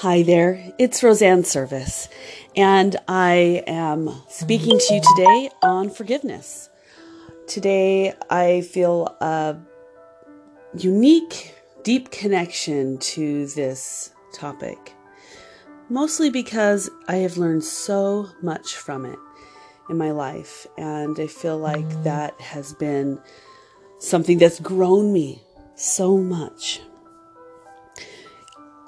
Hi there, it's Roseanne Service, and I am speaking to you today on forgiveness. Today, I feel a unique, deep connection to this topic, mostly because I have learned so much from it in my life, and I feel like that has been something that's grown me so much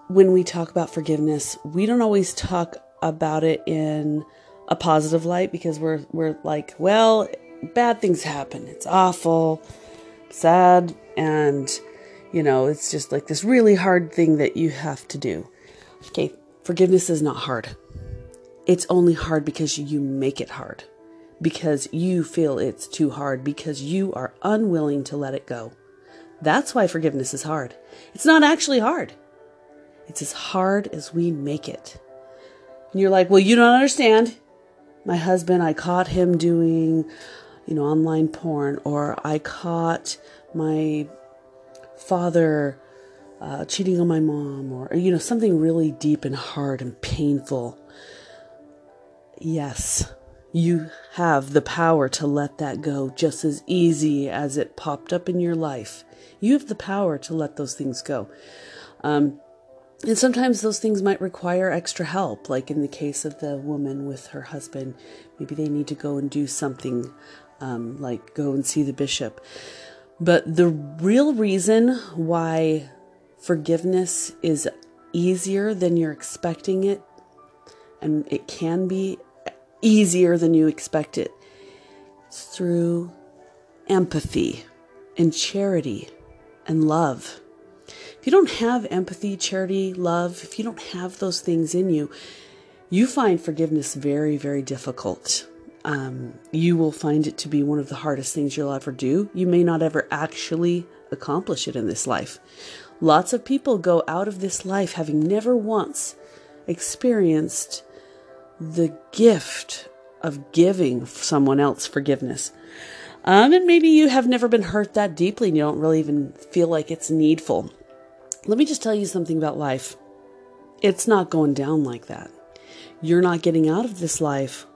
when we talk about forgiveness, we don't always talk about it in a positive light because we're we're like, well, bad things happen. It's awful, sad, and you know, it's just like this really hard thing that you have to do. Okay, forgiveness is not hard. It's only hard because you make it hard. Because you feel it's too hard because you are unwilling to let it go. That's why forgiveness is hard. It's not actually hard. It's as hard as we make it. And you're like, well, you don't understand. My husband, I caught him doing, you know, online porn, or I caught my father uh, cheating on my mom, or, you know, something really deep and hard and painful. Yes, you have the power to let that go just as easy as it popped up in your life. You have the power to let those things go. Um, and sometimes those things might require extra help, like in the case of the woman with her husband. Maybe they need to go and do something, um, like go and see the bishop. But the real reason why forgiveness is easier than you're expecting it, and it can be easier than you expect it, is through empathy and charity and love you don't have empathy, charity, love, if you don't have those things in you, you find forgiveness very, very difficult. Um, you will find it to be one of the hardest things you'll ever do. You may not ever actually accomplish it in this life. Lots of people go out of this life having never once experienced the gift of giving someone else forgiveness. Um, and maybe you have never been hurt that deeply and you don't really even feel like it's needful. Let me just tell you something about life. It's not going down like that. You're not getting out of this life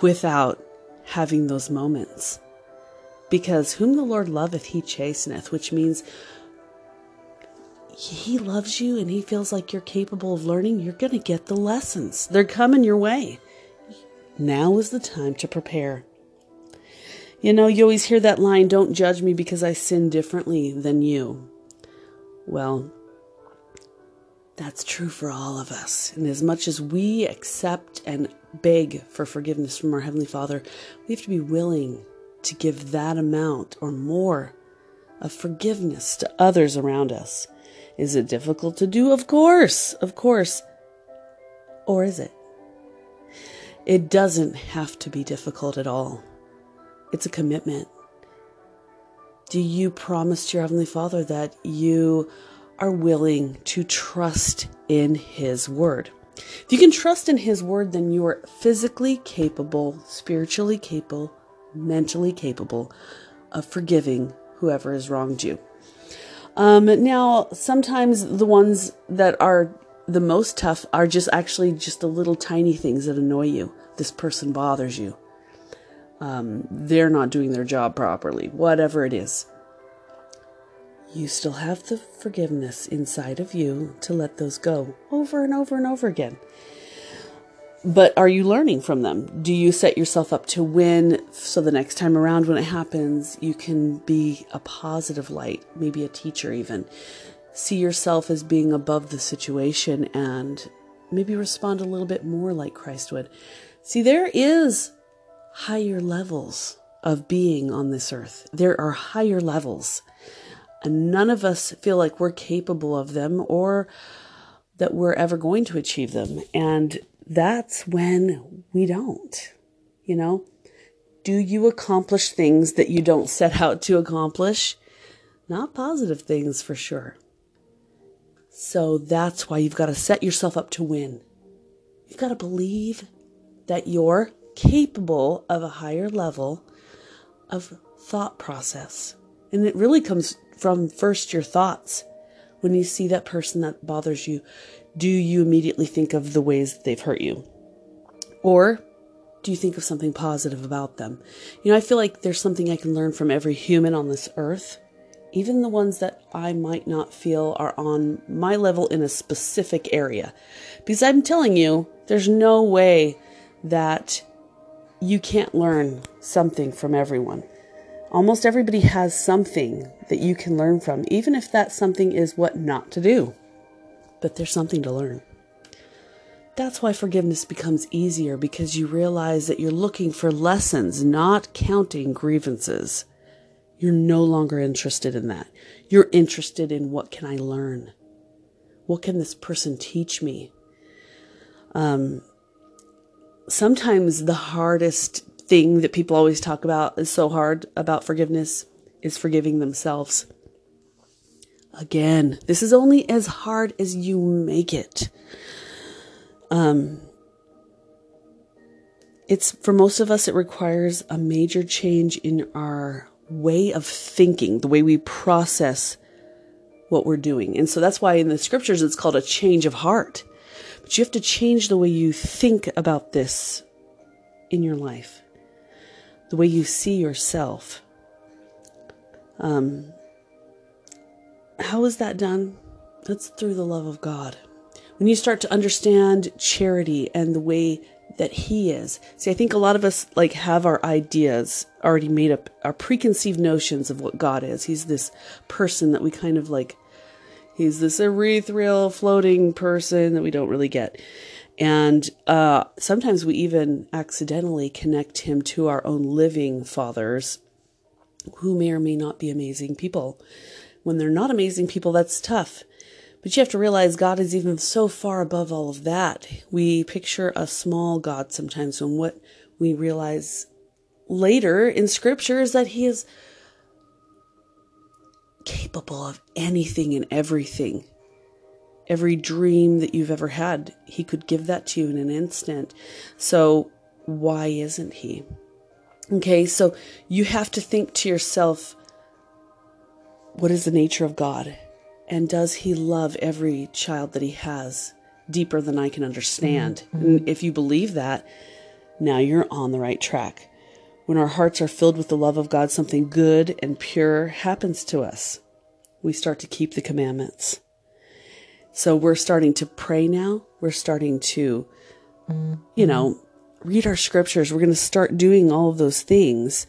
without having those moments. Because whom the Lord loveth, he chasteneth, which means he loves you and he feels like you're capable of learning. You're going to get the lessons, they're coming your way. Now is the time to prepare. You know, you always hear that line, don't judge me because I sin differently than you. Well, that's true for all of us. And as much as we accept and beg for forgiveness from our Heavenly Father, we have to be willing to give that amount or more of forgiveness to others around us. Is it difficult to do? Of course, of course. Or is it? It doesn't have to be difficult at all. It's a commitment. Do you promise to your Heavenly Father that you are willing to trust in His Word. If you can trust in His Word, then you are physically capable, spiritually capable, mentally capable of forgiving whoever has wronged you. Um, now, sometimes the ones that are the most tough are just actually just the little tiny things that annoy you. This person bothers you. Um, they're not doing their job properly, whatever it is you still have the forgiveness inside of you to let those go over and over and over again. But are you learning from them? Do you set yourself up to win so the next time around when it happens, you can be a positive light, maybe a teacher even? See yourself as being above the situation and maybe respond a little bit more like Christ would. See, there is higher levels of being on this earth. There are higher levels and none of us feel like we're capable of them or that we're ever going to achieve them. And that's when we don't, you know? Do you accomplish things that you don't set out to accomplish? Not positive things for sure. So that's why you've got to set yourself up to win. You've got to believe that you're capable of a higher level of thought process. And it really comes from first your thoughts. When you see that person that bothers you, do you immediately think of the ways that they've hurt you? Or do you think of something positive about them? You know, I feel like there's something I can learn from every human on this earth, even the ones that I might not feel are on my level in a specific area. Because I'm telling you, there's no way that you can't learn something from everyone. Almost everybody has something that you can learn from, even if that something is what not to do. But there's something to learn. That's why forgiveness becomes easier because you realize that you're looking for lessons, not counting grievances. You're no longer interested in that. You're interested in what can I learn? What can this person teach me? Um, sometimes the hardest thing that people always talk about is so hard about forgiveness is forgiving themselves. Again, this is only as hard as you make it. Um, it's for most of us, it requires a major change in our way of thinking, the way we process what we're doing. And so that's why in the scriptures it's called a change of heart. But you have to change the way you think about this in your life, the way you see yourself. Um, how is that done? That's through the love of God. When you start to understand charity and the way that He is. See, I think a lot of us like have our ideas already made up, our preconceived notions of what God is. He's this person that we kind of like, he's this ethereal floating person that we don't really get. And uh, sometimes we even accidentally connect him to our own living fathers who may or may not be amazing people. When they're not amazing people, that's tough. But you have to realize God is even so far above all of that. We picture a small God sometimes, and what we realize later in scripture is that He is capable of anything and everything. Every dream that you've ever had, He could give that to you in an instant. So, why isn't He? Okay, so you have to think to yourself, what is the nature of God? And does he love every child that he has deeper than I can understand? Mm-hmm. And if you believe that, now you're on the right track. When our hearts are filled with the love of God, something good and pure happens to us. We start to keep the commandments. So we're starting to pray now. We're starting to, you know, read our scriptures. We're going to start doing all of those things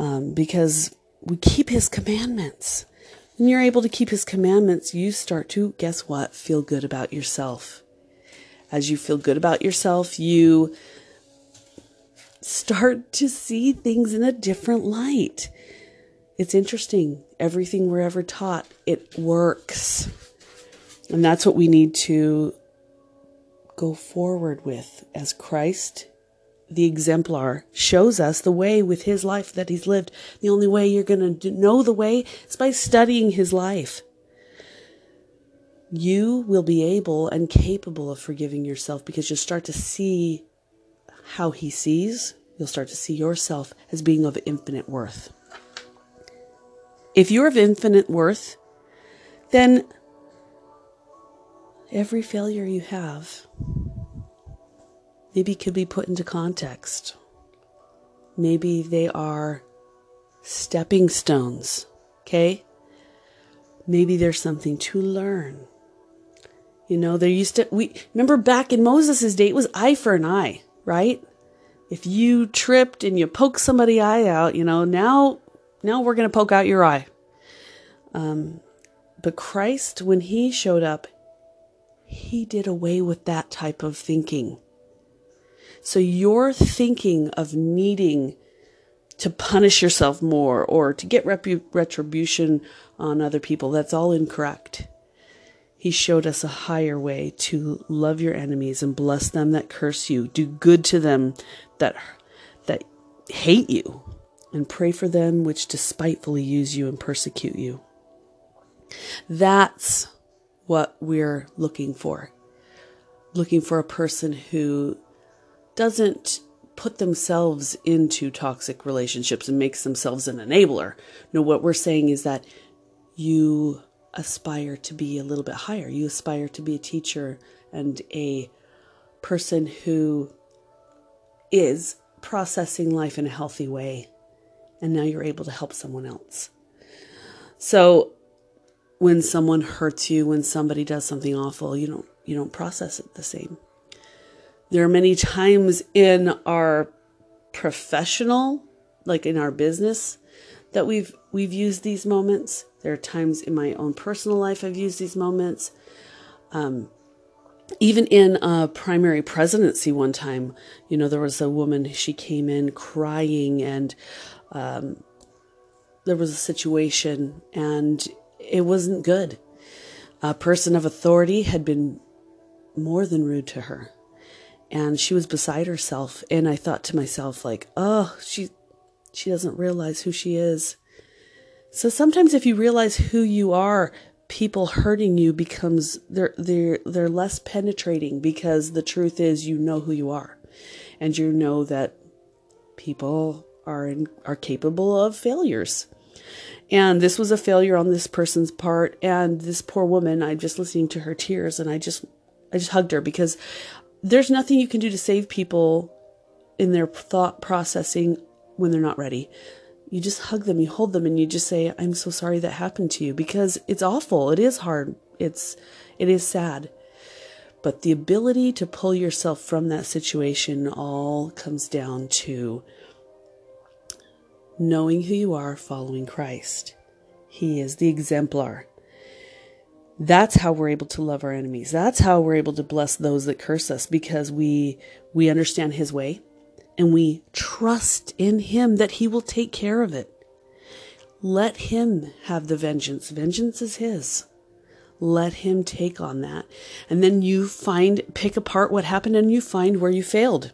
um, because we keep his commandments. When you're able to keep his commandments, you start to, guess what, feel good about yourself. As you feel good about yourself, you start to see things in a different light. It's interesting. Everything we're ever taught, it works. And that's what we need to go forward with as Christ the exemplar shows us the way with his life that he's lived. The only way you're going to know the way is by studying his life. You will be able and capable of forgiving yourself because you'll start to see how he sees. You'll start to see yourself as being of infinite worth. If you're of infinite worth, then every failure you have maybe could be put into context. Maybe they are stepping stones, okay? Maybe there's something to learn. You know, there used to, we remember back in Moses' day, it was eye for an eye, right? If you tripped and you poke somebody eye out, you know, now, now we're going to poke out your eye. Um, but Christ, when he showed up, he did away with that type of thinking. So you're thinking of needing to punish yourself more or to get retribution on other people. That's all incorrect. He showed us a higher way to love your enemies and bless them that curse you, do good to them that that hate you, and pray for them which despitefully use you and persecute you. That's what we're looking for. Looking for a person who doesn't put themselves into toxic relationships and makes themselves an enabler. No, what we're saying is that you aspire to be a little bit higher. You aspire to be a teacher and a person who is processing life in a healthy way. And now you're able to help someone else. So when someone hurts you, when somebody does something awful, you don't you don't process it the same. There are many times in our professional, like in our business, that we've we've used these moments. There are times in my own personal life I've used these moments. Um, even in a primary presidency one time, you know, there was a woman, she came in crying and um, there was a situation and it wasn't good. A person of authority had been more than rude to her and she was beside herself and i thought to myself like oh she she doesn't realize who she is. So sometimes if you realize who you are people hurting you becomes they're they're they're less penetrating because the truth is you know who you are. And you know that people are in, are capable of failures. And this was a failure on this person's part. And this poor woman i'm just listening to her tears and i just i just hugged her because there's nothing you can do to save people in their thought processing when they're not ready. You just hug them, you hold them, and you just say, I'm so sorry that happened to you because it's awful. It is hard. It's, it is sad. But the ability to pull yourself from that situation all comes down to knowing who you are, following Christ. He is the exemplar. That's how we're able to love our enemies. That's how we're able to bless those that curse us because we we understand his way and we trust in him that he will take care of it. Let him have the vengeance. Vengeance is his. Let him take on that. And then you find pick apart what happened and you find where you failed.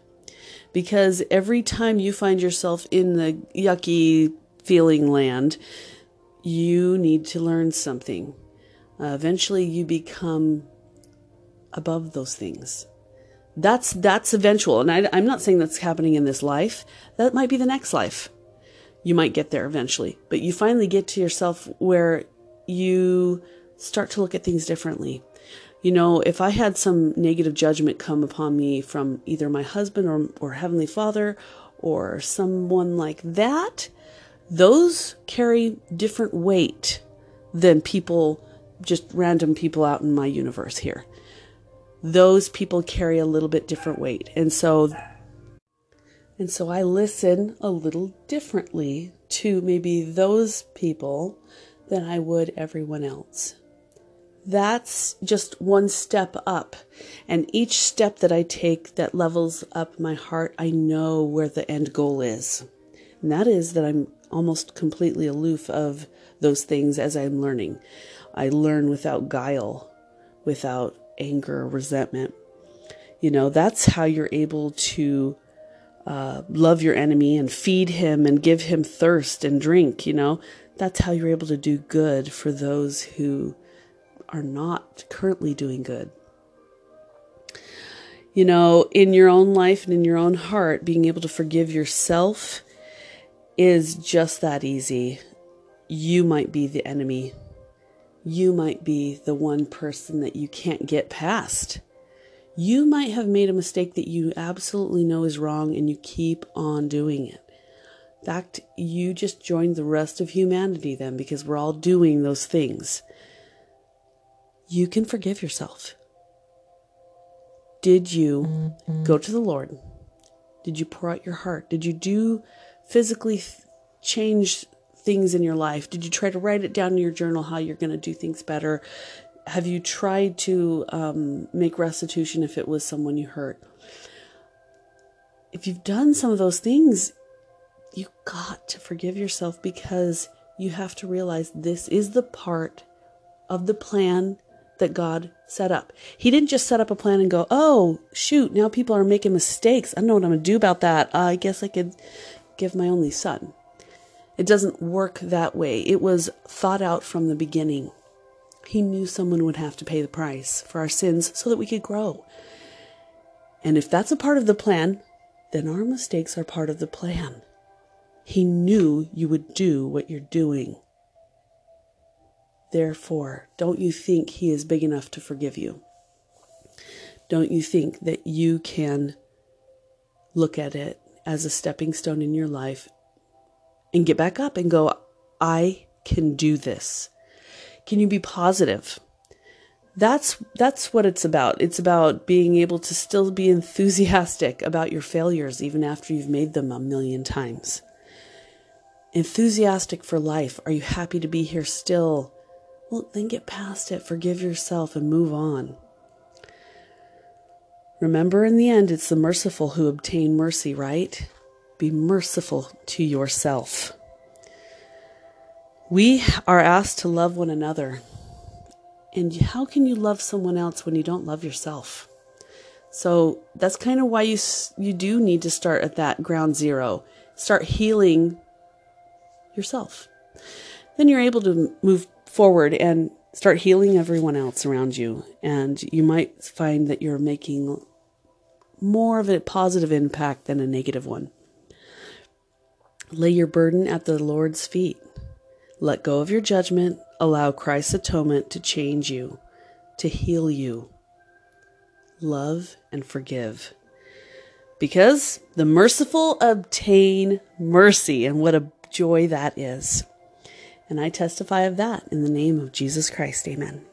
Because every time you find yourself in the yucky feeling land, you need to learn something uh, eventually you become above those things that's that's eventual. And I, i'm not saying that's happening in this life. That might be the next life. You might get there eventually. But you finally get to yourself where you start to look at things differently. You know if i had some negative judgment come upon me from either my husband or, or heavenly father or someone like that those carry different weight than people just random people out in my universe here. Those people carry a little bit different weight. And so and so I listen a little differently to maybe those people than I would everyone else. That's just one step up. And each step that I take that levels up my heart, I know where the end goal is. And that is that I'm almost completely aloof of those things as I'm learning. I learn without guile, without anger, resentment. You know, that's how you're able to uh, love your enemy and feed him and give him thirst and drink. You know, that's how you're able to do good for those who are not currently doing good. You know, in your own life and in your own heart, being able to forgive yourself is just that easy. You might be the enemy you might be the one person that you can't get past. You might have made a mistake that you absolutely know is wrong and you keep on doing it. In fact, you just joined the rest of humanity then because we're all doing those things. You can forgive yourself. Did you mm-hmm. go to the Lord? Did you pour out your heart? Did you do physically change things in your life? Did you try to write it down in your journal how you're going to do things better? Have you tried to um, make restitution if it was someone you hurt? If you've done some of those things, you got to forgive yourself because you have to realize this is the part of the plan that God set up. He didn't just set up a plan and go, oh, shoot, now people are making mistakes. I don't know what I'm going to do about that. Uh, I guess I could give my only son. It doesn't work that way. It was thought out from the beginning. He knew someone would have to pay the price for our sins so that we could grow. And if that's a part of the plan, then our mistakes are part of the plan. He knew you would do what you're doing. Therefore, don't you think He is big enough to forgive you? Don't you think that you can look at it as a stepping stone in your life and get back up and go, I can do this? Can you be positive? That's that's what it's about. It's about being able to still be enthusiastic about your failures even after you've made them a million times. Enthusiastic for life. Are you happy to be here still? Well, then get past it, forgive yourself, and move on. Remember, in the end, it's the merciful who obtain mercy, right? Be merciful to yourself. We are asked to love one another. And how can you love someone else when you don't love yourself? So that's kind of why you you do need to start at that ground zero. Start healing yourself. Then you're able to move forward and start healing everyone else around you. And you might find that you're making more of a positive impact than a negative one. Lay your burden at the Lord's feet. Let go of your judgment. Allow Christ's atonement to change you, to heal you. Love and forgive. Because the merciful obtain mercy, and what a joy that is. And I testify of that in the name of Jesus Christ. Amen.